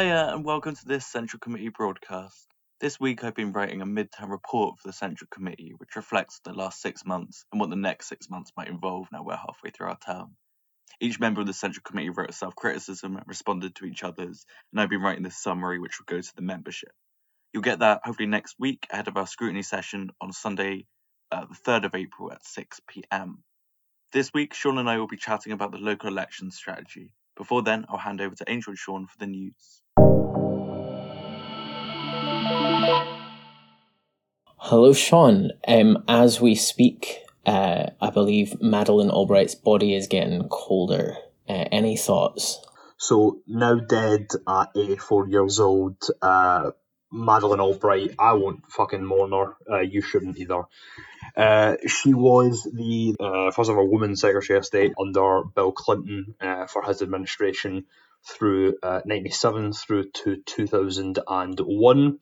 Hiya, and welcome to this Central Committee broadcast. This week I've been writing a mid-term report for the Central Committee, which reflects the last six months and what the next six months might involve now we're halfway through our term. Each member of the Central Committee wrote a self-criticism and responded to each other's, and I've been writing this summary which will go to the membership. You'll get that hopefully next week ahead of our scrutiny session on Sunday, uh, the 3rd of April at 6pm. This week, Sean and I will be chatting about the local election strategy. Before then, I'll hand over to Angel and Sean for the news. Hello, Sean. Um, as we speak, uh, I believe Madeleine Albright's body is getting colder. Uh, any thoughts? So now dead at 84 years old, uh, Madeleine Albright, I won't fucking mourn her. Uh, you shouldn't either. Uh, she was the uh, first ever woman Secretary of State under Bill Clinton uh, for his administration through uh, 97 through to 2001.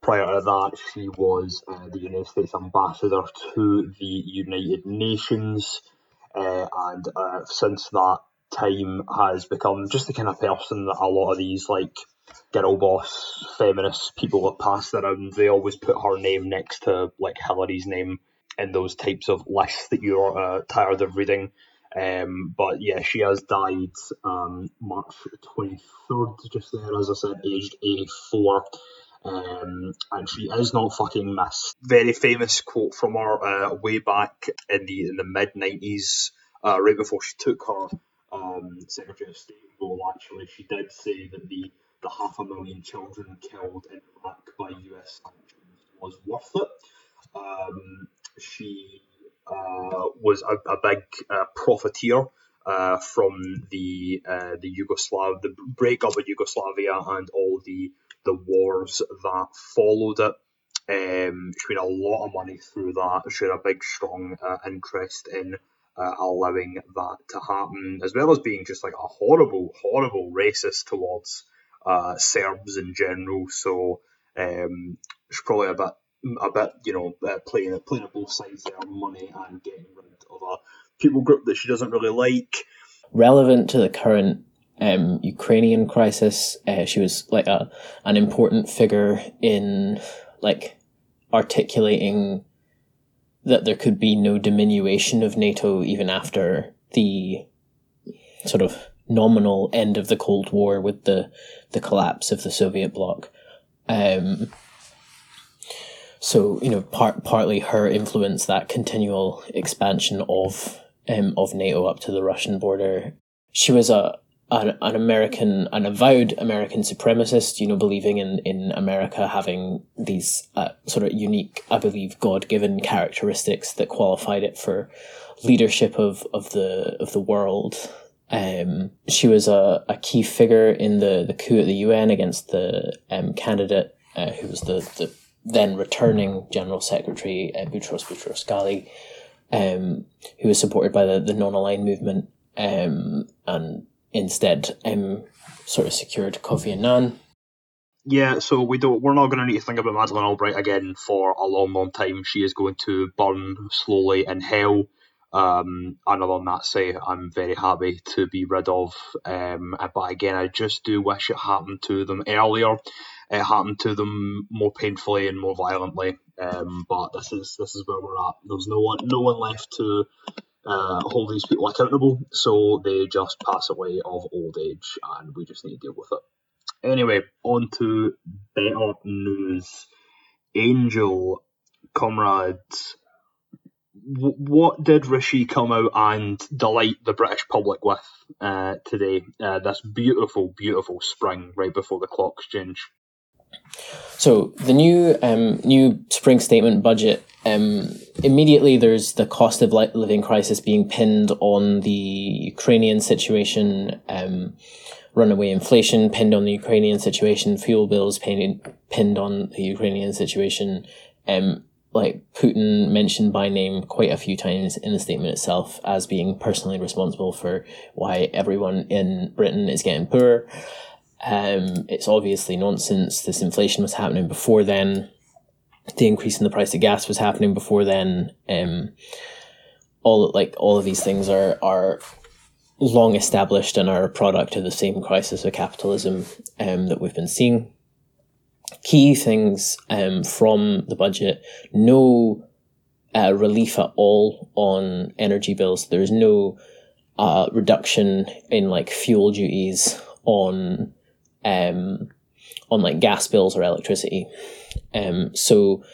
Prior to that, she was uh, the United States ambassador to the United Nations, uh, and uh, since that time has become just the kind of person that a lot of these like girl boss feminist people that pass around. They always put her name next to like Hillary's name in those types of lists that you're uh, tired of reading. Um, but yeah, she has died um, March 23rd, just there, as I said, aged 84. Um, and she is not fucking missed. Very famous quote from her uh, way back in the in the mid 90s, uh, right before she took her um, Secretary of State role. Actually, she did say that the the half a million children killed in Iraq by US sanctions was worth it. Um, she was a, a big uh, profiteer uh, from the uh, the Yugoslav, the breakup of Yugoslavia and all the the wars that followed it. Um, she made a lot of money through that. She had a big, strong uh, interest in uh, allowing that to happen, as well as being just like a horrible, horrible racist towards uh, Serbs in general. So um, she's probably a bit, a bit, you know, uh, playing playing at both sides there, money and getting rid of a people group that she doesn't really like. Relevant to the current um, Ukrainian crisis, uh, she was like a an important figure in like articulating that there could be no diminution of NATO even after the sort of nominal end of the Cold War with the the collapse of the Soviet bloc. Um, so you know, part partly her influence that continual expansion of um, of NATO up to the Russian border. She was a an, an American, an avowed American supremacist, you know, believing in, in America having these uh, sort of unique, I believe, God given characteristics that qualified it for leadership of, of the of the world. Um, she was a, a key figure in the, the coup at the UN against the um, candidate uh, who was the, the then returning General Secretary uh, Boutros Boutros Ghali, um, who was supported by the, the non-aligned movement um, and instead um, sort of secured Kofi Annan. Yeah, so we don't. We're not going to need to think about Madeleine Albright again for a long, long time. She is going to burn slowly in hell. Um, and than that, say I'm very happy to be rid of. Um, but again, I just do wish it happened to them earlier. It happened to them more painfully and more violently. Um, but this is this is where we're at. There's no one, no one left to uh, hold these people accountable, so they just pass away of old age, and we just need to deal with it. Anyway, on to better news. Angel, comrades, what did Rishi come out and delight the British public with uh, today? Uh, this beautiful, beautiful spring right before the clocks change. So the new um, new spring statement budget um, immediately there's the cost of living crisis being pinned on the Ukrainian situation, um, runaway inflation pinned on the Ukrainian situation, fuel bills pinned pinned on the Ukrainian situation. Um, like Putin mentioned by name quite a few times in the statement itself as being personally responsible for why everyone in Britain is getting poorer. Um, it's obviously nonsense. This inflation was happening before then. The increase in the price of gas was happening before then. Um, all like all of these things are are long established and are a product of the same crisis of capitalism um, that we've been seeing. Key things um, from the budget no uh, relief at all on energy bills. There's no uh, reduction in like fuel duties on um, on like gas bills or electricity. Um, so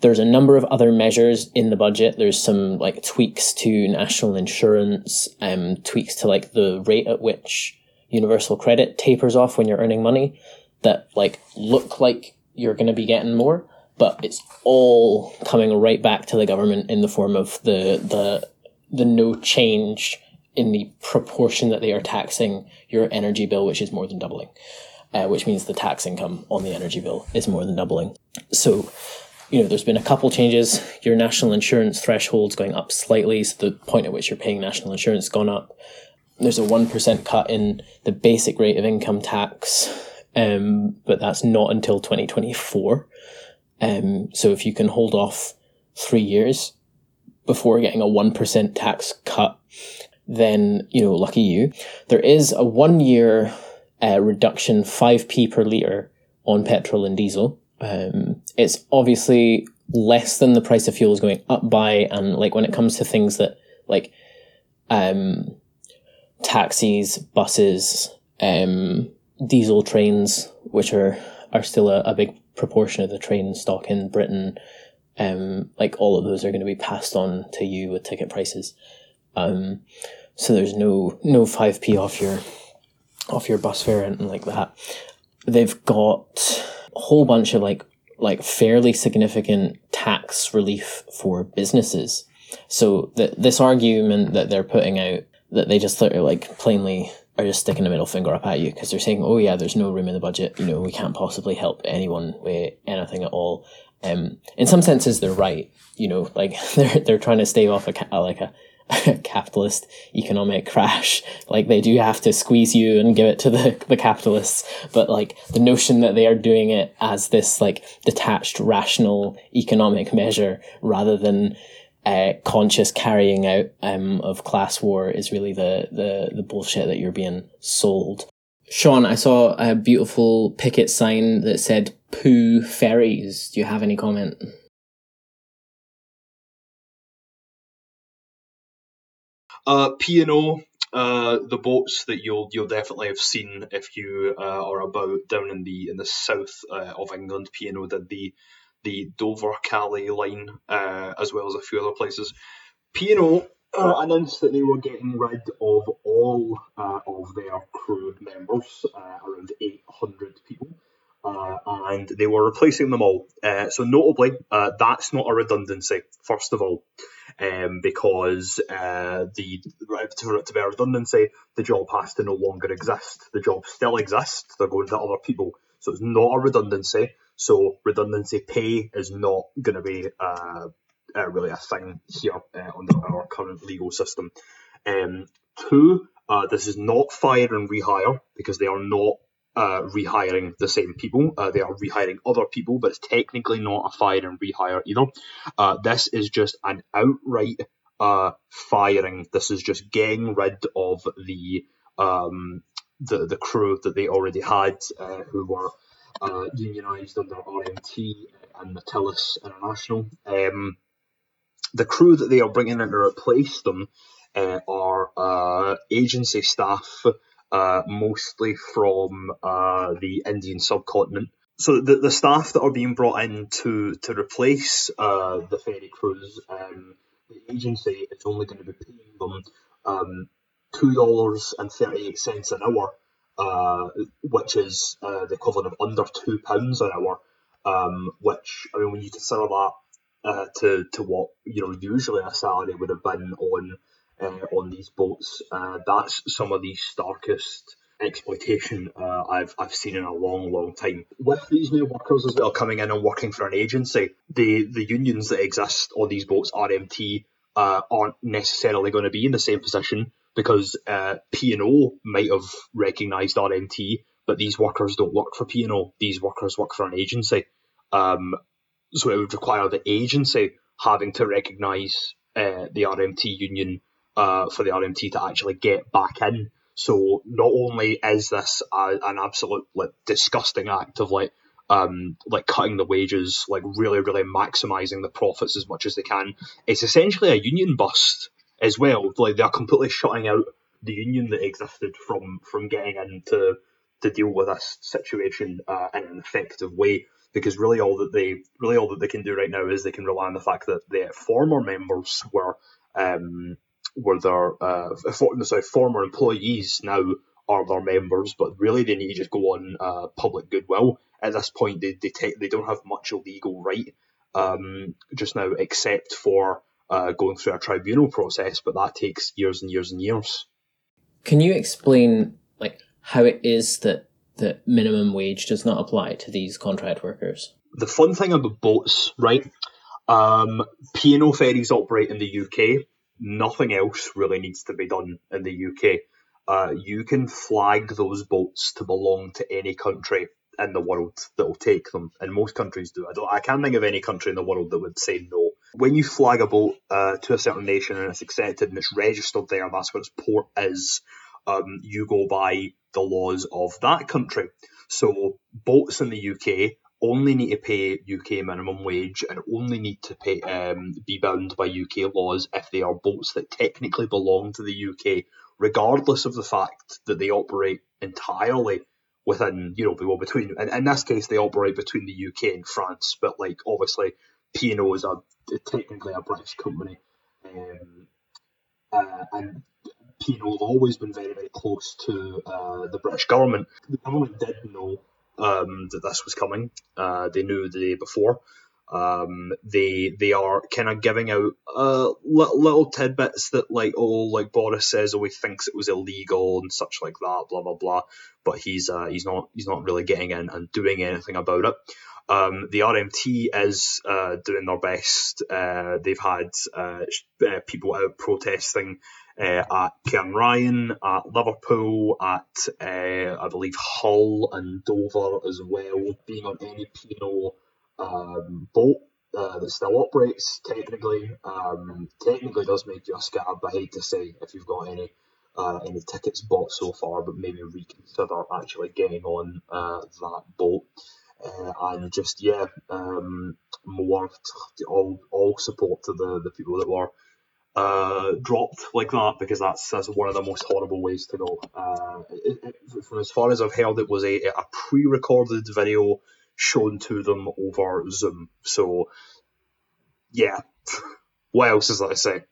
there's a number of other measures in the budget. There's some like tweaks to national insurance, um, tweaks to like the rate at which universal credit tapers off when you're earning money that like look like you're going to be getting more, but it's all coming right back to the government in the form of the the the no change in the proportion that they are taxing your energy bill, which is more than doubling, uh, which means the tax income on the energy bill is more than doubling. So, you know, there's been a couple changes. Your national insurance threshold's going up slightly, so the point at which you're paying national insurance has gone up. There's a 1% cut in the basic rate of income tax, um, but that's not until 2024. Um, so if you can hold off three years before getting a 1% tax cut, then, you know, lucky you. There is a one year uh, reduction, 5p per litre on petrol and diesel. Um, it's obviously less than the price of fuel is going up by, and like when it comes to things that like um, taxis, buses, um, diesel trains, which are are still a, a big proportion of the train stock in Britain, um, like all of those are going to be passed on to you with ticket prices. Um, so there's no no five p off your off your bus fare and like that. They've got a whole bunch of like like fairly significant tax relief for businesses. So that this argument that they're putting out that they just like plainly are just sticking a middle finger up at you because they're saying, "Oh yeah, there's no room in the budget. You know, we can't possibly help anyone with anything at all." Um, in some senses, they're right. You know, like they're they're trying to stave off a like a capitalist economic crash. Like they do have to squeeze you and give it to the, the capitalists. But like the notion that they are doing it as this like detached, rational economic measure rather than uh, conscious carrying out um, of class war is really the, the, the bullshit that you're being sold. Sean, I saw a beautiful picket sign that said poo ferries. Do you have any comment? Uh, P&O, uh, the boats that you'll you'll definitely have seen if you uh, are about down in the in the south uh, of England. P&O did the the Dover Calais line uh, as well as a few other places. P&O uh, announced that they were getting rid of all uh, of their crew members, uh, around 800 people, uh, and they were replacing them all. Uh, so, notably, that's not a redundancy, first of all, um, because the to, to be a redundancy, the job has to no longer exist. The job still exists, they're going to other people. So, it's not a redundancy. So, redundancy pay is not going to be uh, uh, really a thing here under our current legal system. Um, two, this is not fire and rehire because they are not uh, rehiring the same people. Uh, they are rehiring other people, but it's technically not a fire and rehire either. Uh, this is just an outright uh, firing. This is just getting rid of the um, the the crew that they already had, uh, who were uh, unionised under RMT and Nautilus International. Um, the crew that they are bringing in to replace them are agency staff uh, mostly from uh, the Indian subcontinent. So the, the staff that are being brought in to, to replace uh, the ferry crews, um, the agency is only going to be paying them um, $2.38 an hour, uh, which is uh, the equivalent of under £2 an hour, um, which, I mean, when you consider that uh, to, to what, you know, usually a salary would have been on uh, on these boats. Uh, that's some of the starkest exploitation uh, I've I've seen in a long, long time. With these new workers as well coming in and working for an agency, the the unions that exist on these boats, RMT, aren't necessarily going to be in the same position because uh, P&O might have recognised RMT, but these workers don't work for P&O. These workers work for an agency. Um, so it would require the agency having to recognise uh, the RMT union uh, for the RMT to actually get back in. So not only is this a, an absolute like disgusting act of like um, like cutting the wages, like really, really maximizing the profits as much as they can. It's essentially a union bust as well. Like they're completely shutting out the union that existed from from getting into to deal with this situation uh, in an effective way. Because really, all that they really all that they can do right now is they can rely on the fact that their former members were um, were their uh, for, sorry, former employees now are their members, but really they need to just go on uh, public goodwill. At this point, they they, take, they don't have much legal right um, just now, except for uh, going through a tribunal process, but that takes years and years and years. Can you explain like how it is that the minimum wage does not apply to these contract workers? The fun thing about boats, right? Um, P&O ferries operate in the UK. Nothing else really needs to be done in the UK. Uh, you can flag those boats to belong to any country in the world that will take them, and most countries do. I don't. I can't think of any country in the world that would say no. When you flag a boat uh, to a certain nation and it's accepted and it's registered there, that's what its port is. Um, you go by the laws of that country. So boats in the UK only need to pay UK minimum wage and only need to pay um, be bound by UK laws if they are boats that technically belong to the UK, regardless of the fact that they operate entirely within, you know, well, between, and in this case, they operate between the UK and France, but like obviously, P&O is a technically a British company, um, uh, and P&O have always been very, very close to uh, the British government. The government did know um, that this was coming. Uh, they knew the day before. Um, they they are kind of giving out uh, little, little tidbits that like oh like Boris says oh he thinks it was illegal and such like that blah blah blah, but he's uh, he's not he's not really getting in and doing anything about it. Um, the RMT is uh, doing their best. Uh, they've had uh, uh, people out protesting uh, at Cairnryan, at Liverpool, at I believe Hull and Dover as well, being on any P&O um, boat uh, that still operates technically. Um, technically does make you a scab, I hate to say, if you've got any uh, any tickets bought so far, but maybe reconsider actually getting on uh, that boat. Uh, and just yeah, um, more all all support to the, the people that were uh, dropped like that because that's that's one of the most horrible ways to go. Uh, it, it, from as far as I've heard, it was a, a pre-recorded video shown to them over Zoom. So, yeah, what else is there to say?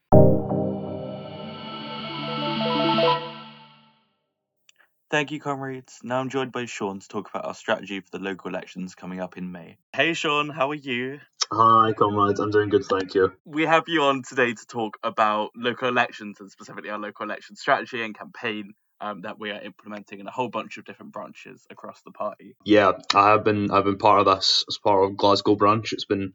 Thank you, comrades. Now I'm joined by Sean to talk about our strategy for the local elections coming up in May. Hey, Sean, how are you? Hi, comrades. I'm doing good, thank you. We have you on today to talk about local elections and specifically our local election strategy and campaign um, that we are implementing in a whole bunch of different branches across the party. Yeah, I have been I've been part of this as part of Glasgow branch. It's been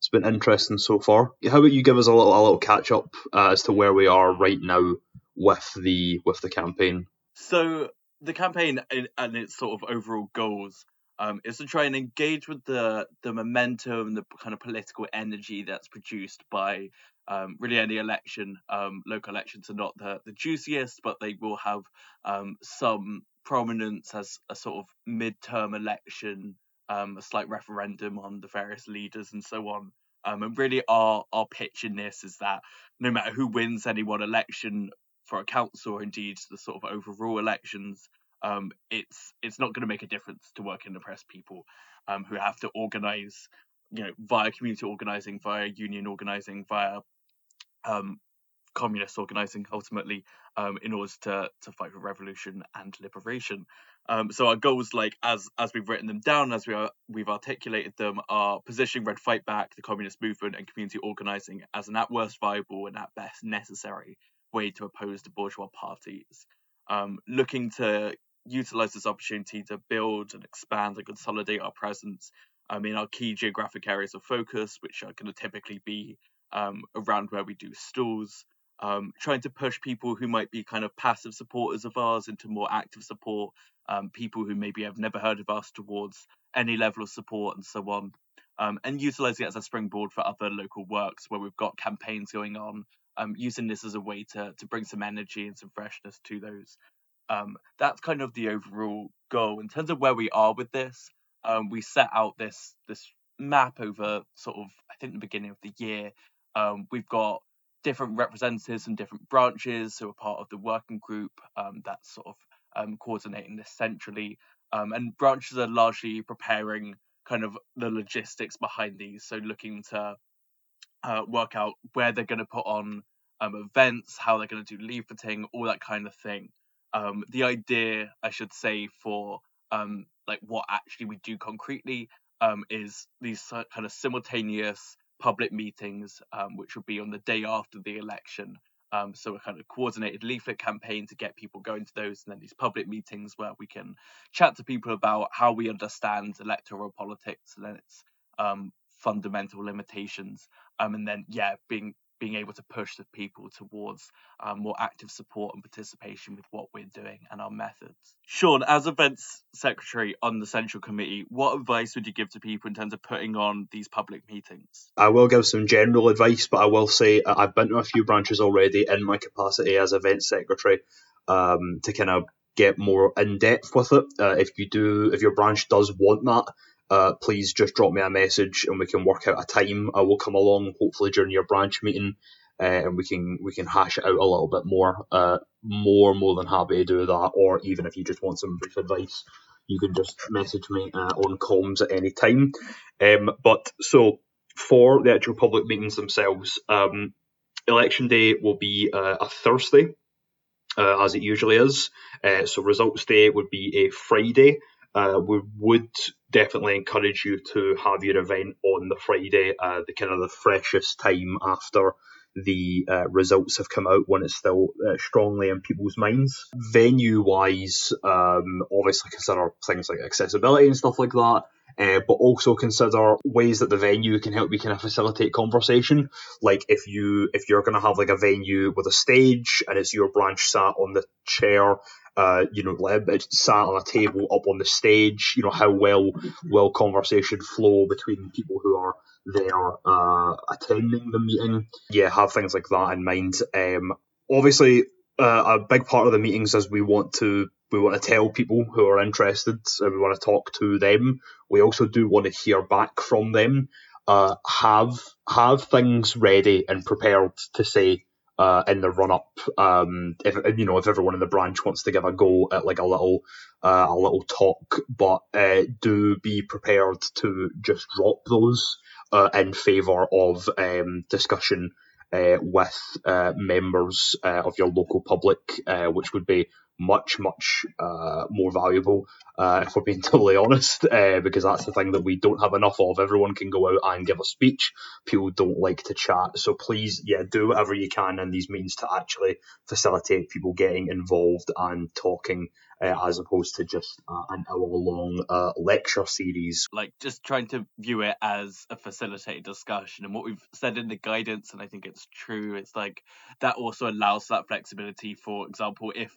it's been interesting so far. How about you give us a little a little catch up uh, as to where we are right now with the with the campaign? So the campaign and its sort of overall goals um, is to try and engage with the the momentum, the kind of political energy that's produced by um, really any election. Um, local elections are not the, the juiciest, but they will have um, some prominence as a sort of mid-term election, um, a slight referendum on the various leaders and so on. Um, and really, our our pitch in this is that no matter who wins any one election for a council, or indeed the sort of overall elections, um, it's it's not going to make a difference to working press people um, who have to organize, you know, via community organizing, via union organizing, via um, communist organizing ultimately um, in order to to fight for revolution and liberation. Um, so our goals, like as as we've written them down, as we are we've articulated them, are positioning Red Fight Back, the communist movement, and community organizing as an at worst viable and at best necessary way to oppose the bourgeois parties. Um, looking to utilize this opportunity to build and expand and consolidate our presence um, in our key geographic areas of focus, which are going to typically be um, around where we do stalls, um, trying to push people who might be kind of passive supporters of ours into more active support, um, people who maybe have never heard of us towards any level of support and so on, um, and utilizing it as a springboard for other local works where we've got campaigns going on um, using this as a way to to bring some energy and some freshness to those. Um, that's kind of the overall goal in terms of where we are with this. Um, we set out this this map over sort of I think the beginning of the year. Um, we've got different representatives from different branches who are part of the working group um, that's sort of um, coordinating this centrally. Um, and branches are largely preparing kind of the logistics behind these, so looking to uh, work out where they're going to put on um, events, how they're going to do leafleting, all that kind of thing. Um, the idea, I should say, for um, like what actually we do concretely um, is these kind of simultaneous public meetings, um, which would be on the day after the election. Um, so a kind of coordinated leaflet campaign to get people going to those, and then these public meetings where we can chat to people about how we understand electoral politics and its um, fundamental limitations, um, and then yeah, being being able to push the people towards um, more active support and participation with what we're doing and our methods. Sean, as events secretary on the central committee, what advice would you give to people in terms of putting on these public meetings? I will give some general advice, but I will say uh, I've been to a few branches already in my capacity as events secretary um, to kind of get more in depth with it. Uh, if you do, if your branch does want that, uh, please just drop me a message and we can work out a time. I will come along hopefully during your branch meeting. Uh, and we can we can hash it out a little bit more. Uh, more more than happy to do that. Or even if you just want some brief advice, you can just message me uh, on comms at any time. Um, but so for the actual public meetings themselves, um, election day will be uh, a Thursday, uh, as it usually is. Uh, so results day would be a Friday. Uh, we would definitely encourage you to have your event on the Friday, uh, the kind of the freshest time after the uh, results have come out when it's still uh, strongly in people's minds. Venue wise, um, obviously consider things like accessibility and stuff like that. Uh, but also consider ways that the venue can help you kind of facilitate conversation. Like if you if you're going to have like a venue with a stage and it's your branch sat on the chair uh, you know, sat on a table up on the stage. You know, how well will conversation flow between people who are there uh, attending the meeting? Yeah, have things like that in mind. Um, obviously, uh, a big part of the meetings is we want to we want to tell people who are interested and we want to talk to them. We also do want to hear back from them. Uh, have have things ready and prepared to say uh, in the run up. Um, if you know if everyone in the branch wants to give a go at like a little uh, a little talk, but uh, do be prepared to just drop those uh, in favour of um, discussion uh, with uh, members of your local public, which would be much, much uh, more valuable, uh, if we're being totally honest, uh, because that's the thing that we don't have enough of. Everyone can go out and give a speech. People don't like to chat. So please, yeah, do whatever you can in these means to actually facilitate people getting involved and talking. Uh, as opposed to just uh, an hour-long uh, lecture series, like just trying to view it as a facilitated discussion, and what we've said in the guidance, and I think it's true. It's like that also allows that flexibility. For example, if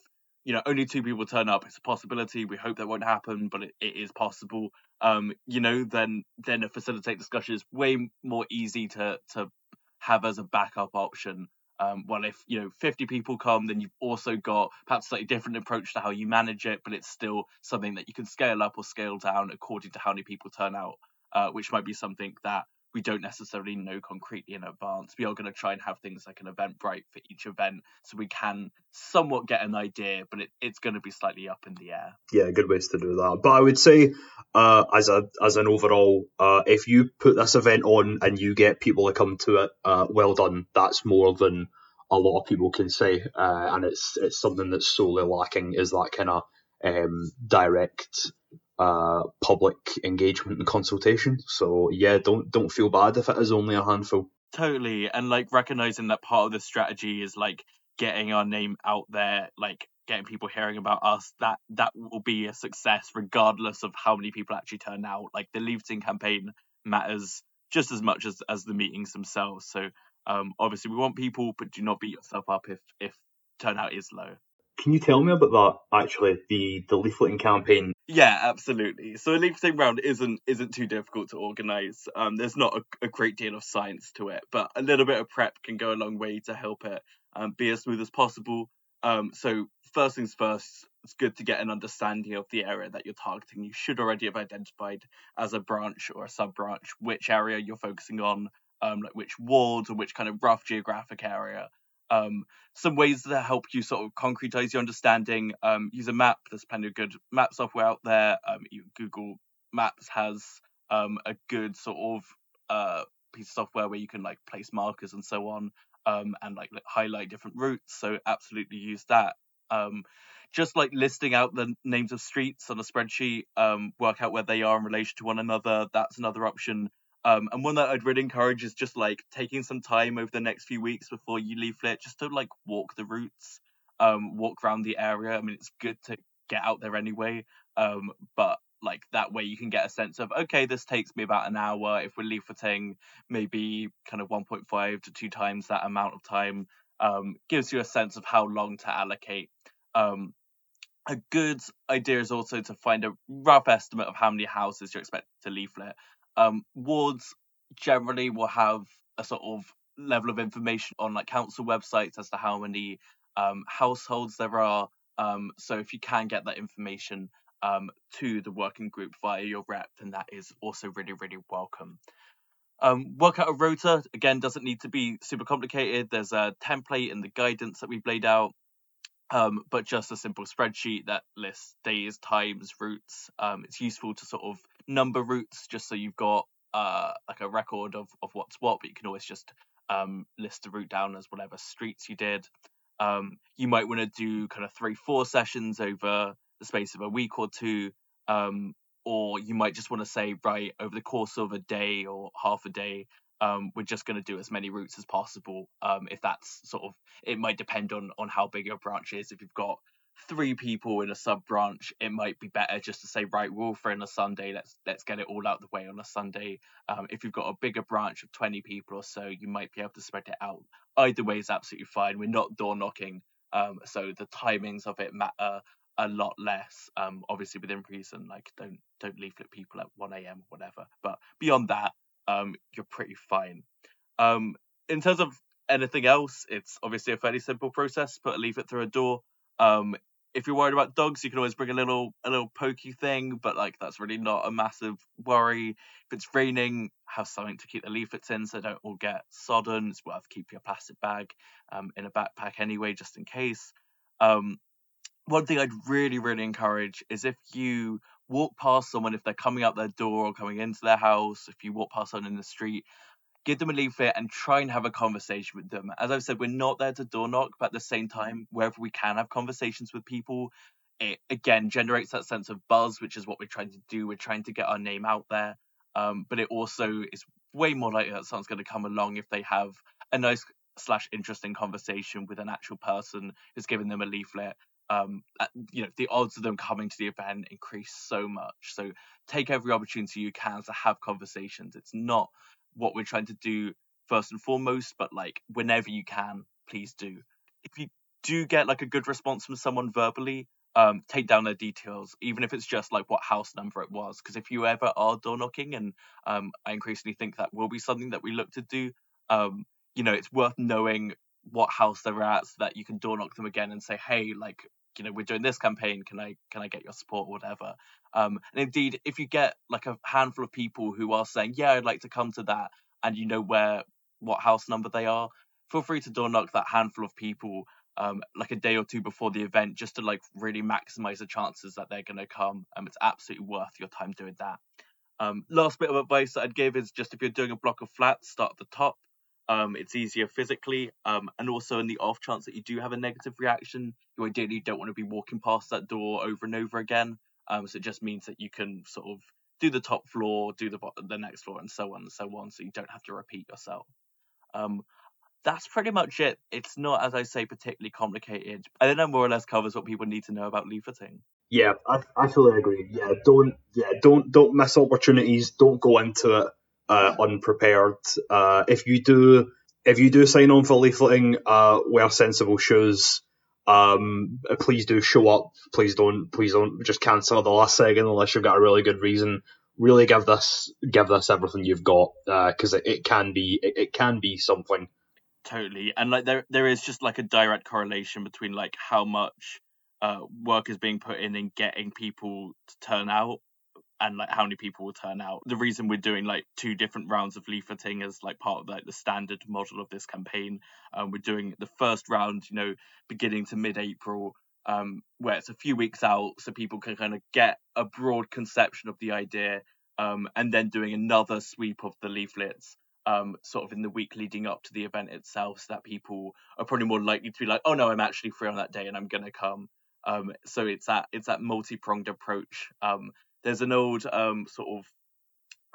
you know only two people turn up it's a possibility we hope that won't happen but it, it is possible. Um you know then then a facilitate discussion is way more easy to to have as a backup option. Um, well, if you know 50 people come, then you've also got perhaps slightly different approach to how you manage it, but it's still something that you can scale up or scale down according to how many people turn out, uh, which might be something that we don't necessarily know concretely in advance. We are going to try and have things like an event Eventbrite for each event so we can somewhat get an idea, but it, it's going to be slightly up in the air. Yeah, good ways to do that. But I would say, uh, as a as an overall, uh, if you put this event on and you get people to come to it, uh, well done. That's more than a lot of people can say, uh, and it's it's something that's solely lacking is that kind of um, direct uh, public engagement and consultation. So yeah, don't don't feel bad if it is only a handful. Totally, and like recognizing that part of the strategy is like getting our name out there, like getting people hearing about us. That that will be a success regardless of how many people actually turn out. Like the leafleting campaign matters just as much as as the meetings themselves. So um, obviously we want people, but do not beat yourself up if if turnout is low. can you tell me about that? Actually, the the leafleting campaign. Yeah, absolutely. So a leafleting round isn't isn't too difficult to organise. Um, there's not a, a, great deal of science to it, but a little bit of prep can go a long way to help it um, be as smooth as possible. Um, so first things first, it's good to get an understanding of the area that you're targeting. You should already have identified as a branch or a sub branch which area you're focusing on, um, like which wards or which kind of rough geographic area. Um, some ways to help you sort of concretize your understanding. Um, use a map. There's plenty of good map software out there. Um, Google Maps has um, a good sort of uh, piece of software where you can like place markers and so on um, and like highlight different routes. So absolutely use that. Um, just like listing out the names of streets on a spreadsheet, work out where they are in relation to one another. That's another option. Um, and one that I'd really encourage is just like taking some time over the next few weeks before you leaflet, just to like walk the routes, um, walk around the area. I mean, it's good to get out there anyway, um, but like that way you can get a sense of okay this takes me about an hour. If we're leafleting maybe kind of 1.5 to 2 times that amount of time um, gives you a sense of how long to allocate. Um, a good idea is also to find a rough estimate of how many houses you're expected to leaflet um, wards generally will have a sort of level of information on like council websites as to how many um, households there are um, so if you can get that information um, to the working group via your rep, then that is also really, really welcome. Um, work out a rota again doesn't need to be super complicated. There's a template in the guidance that we've laid out, um, but just a simple spreadsheet that lists days, times, routes. Um, it's useful to sort of number routes just so you've got uh, like a record of, of what's what, but you can always just um, list the route down as whatever streets you did. Um, you might want to do kind of three, four sessions over the space of a week or two, um, or you might just want to say, right, over the course of a day or half a day, um, we're just going to do as many routes as possible. Um, if that's sort of, it might depend on on how big your branch is. If you've got three people in a sub branch, it might be better just to say, right, we're all free on a Sunday. Let's let's get it all out the way on a Sunday. Um, if you've got a bigger branch of 20 people or so, you might be able to spread it out. Either way is absolutely fine. We're not door knocking, um, so the timings of it matter a lot less. Um, obviously within reason, like don't don't leaflet people at 1 a.m. or whatever. But beyond that, um, you're pretty fine. Um, in terms of anything else, it's obviously a fairly simple process. Put a leaflet through a door. Um, if you're worried about dogs, you can always bring a little a little pokey thing, but like that's really not a massive worry. If it's raining, have something to keep the leaflets in so they don't all get sodden. It's worth keeping your plastic bag um, in a backpack anyway, just in case. Um, one thing I'd really, really encourage is if you walk past someone, if they're coming out their door or coming into their house, if you walk past someone in the street, give them a leaflet and try and have a conversation with them. As I've said, we're not there to door knock, but at the same time, wherever we can have conversations with people, it again generates that sense of buzz, which is what we're trying to do. We're trying to get our name out there. Um, but it also is way more likely that someone's going to come along if they have a nice slash interesting conversation with an actual person who's giving them a leaflet um, you know, the odds of them coming to the event increase so much. So take every opportunity you can to have conversations. It's not what we're trying to do first and foremost, but like whenever you can, please do. If you do get like a good response from someone verbally, um, take down their details, even if it's just like what house number it was. Because if you ever are door knocking, and um, I increasingly think that will be something that we look to do, um, you know, it's worth knowing what house they're at so that you can door knock them again and say, hey, like you know we're doing this campaign can i can i get your support or whatever? Um and indeed if you get like a handful of people who are saying yeah i'd like to come to that and you know where what house number they are feel free to door knock that handful of people um, like a day or two before the event just to like really maximize the chances that they're going to come um, it's absolutely worth your time doing that. Um, last bit of advice that i'd give is just if you're doing a block of flats start at the top um, it's easier physically, um, and also in the off chance that you do have a negative reaction, you ideally don't want to be walking past that door over and over again. Um, so it just means that you can sort of do the top floor, do the the next floor, and so on and so on, so you don't have to repeat yourself. Um, that's pretty much it. It's not, as I say, particularly complicated. I think that more or less covers what people need to know about leafleting. Yeah, I, I fully agree. Yeah, don't yeah don't don't miss opportunities. Don't go into it uh, unprepared. Uh, if you do if you do sign on for leafleting, uh, wear sensible shoes. Um, please do show up. Please don't. Please don't just cancel at the last second unless you've got a really good reason. Really give this give this everything you've got because uh, it, it can be it, it can be something. Totally, and like there there is just like a direct correlation between like how much uh, work is being put in in getting people to turn out and like how many people will turn out. The reason we're doing like two different rounds of leafleting is like part of like the standard model of this campaign. Um, we're doing the first round, you know, beginning to mid-April, um, where it's a few weeks out, so people can kind of get a broad conception of the idea, um, and then doing another sweep of the leaflets. Um, sort of in the week leading up to the event itself, so that people are probably more likely to be like, "Oh no, I'm actually free on that day and I'm gonna come." Um, so it's that it's that multi-pronged approach um, there's an old um, sort of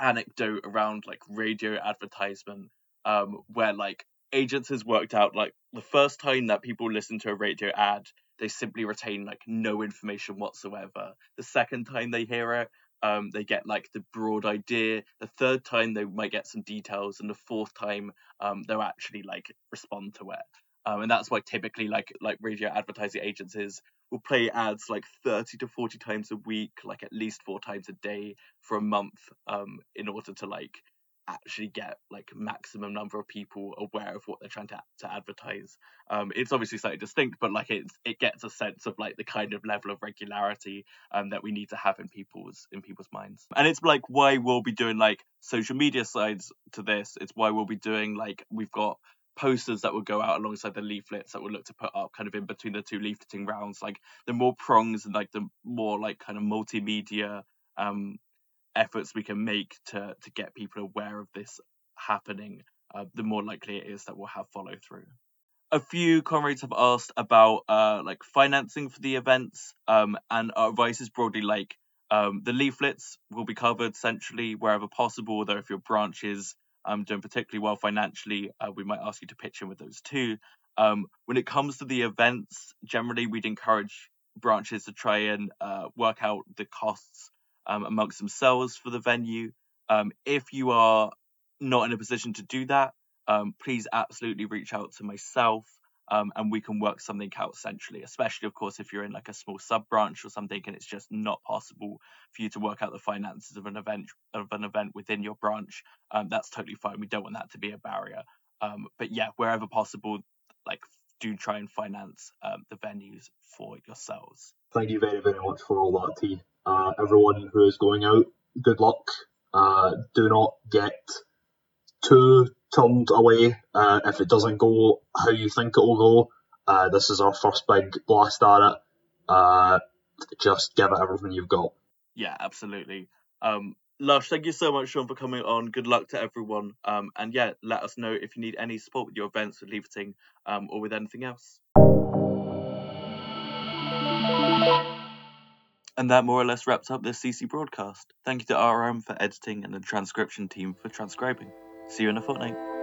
anecdote around like radio advertisement um, where like agents has worked out like the first time that people listen to a radio ad they simply retain like no information whatsoever. The second time they hear it um, they get like the broad idea. The third time they might get some details and the fourth time um, they'll actually like respond to it um, and that's why typically like like radio advertising agencies will play ads like 30 to 40 times a week like at least four times a day for a month um, in order to like actually get like maximum number of people aware of what they're trying to, to advertise. Um, it's obviously slightly distinct but like it's it gets a sense of like the kind of level of regularity um, that we need to have in people's in people's minds. And it's like why we'll be doing like social media sides to this. It's why we'll be doing like we've got posters that would go out alongside the leaflets that we'll look to put up kind of in between the two leafleting rounds like the more prongs and like the more like kind of multimedia um efforts we can make to to get people aware of this happening uh, the more likely it is that we'll have follow through. A few comrades have asked about uh like financing for the events um and our advice is broadly like um, the leaflets will be covered centrally wherever possible, although if your branch is um, doing particularly well financially, uh, we might ask you to pitch in with those too. Um, when it comes to the events, generally we'd encourage branches to try and uh, work out the costs um, amongst themselves for the venue. Um, if you are not in a position to do that, um, please absolutely reach out to myself um, and we can work something out centrally, especially, of course, if you're in like a small sub branch or something and it's just not possible for you to work out the finances of an event of an event within your branch. Um, that's totally fine. We don't want that to be a barrier. Um, but yeah, wherever possible, like do try and finance um, the venues for yourselves. Thank you very, very much for all that, T. Uh, everyone who is going out, good luck. Uh, do not get too turned away uh, if it doesn't go how you think it will go. Uh, this is our first big blast at it. Uh, just give it everything you've got. Yeah, absolutely. Um, Lush, thank you so much, Sean, for coming on. Good luck to everyone. Um, and yeah, let us know if you need any support with your events with Leafleting um, or with anything else. And that more or less wraps up this CC broadcast. Thank you to RM for editing and the transcription team for transcribing. See you in a fortnight.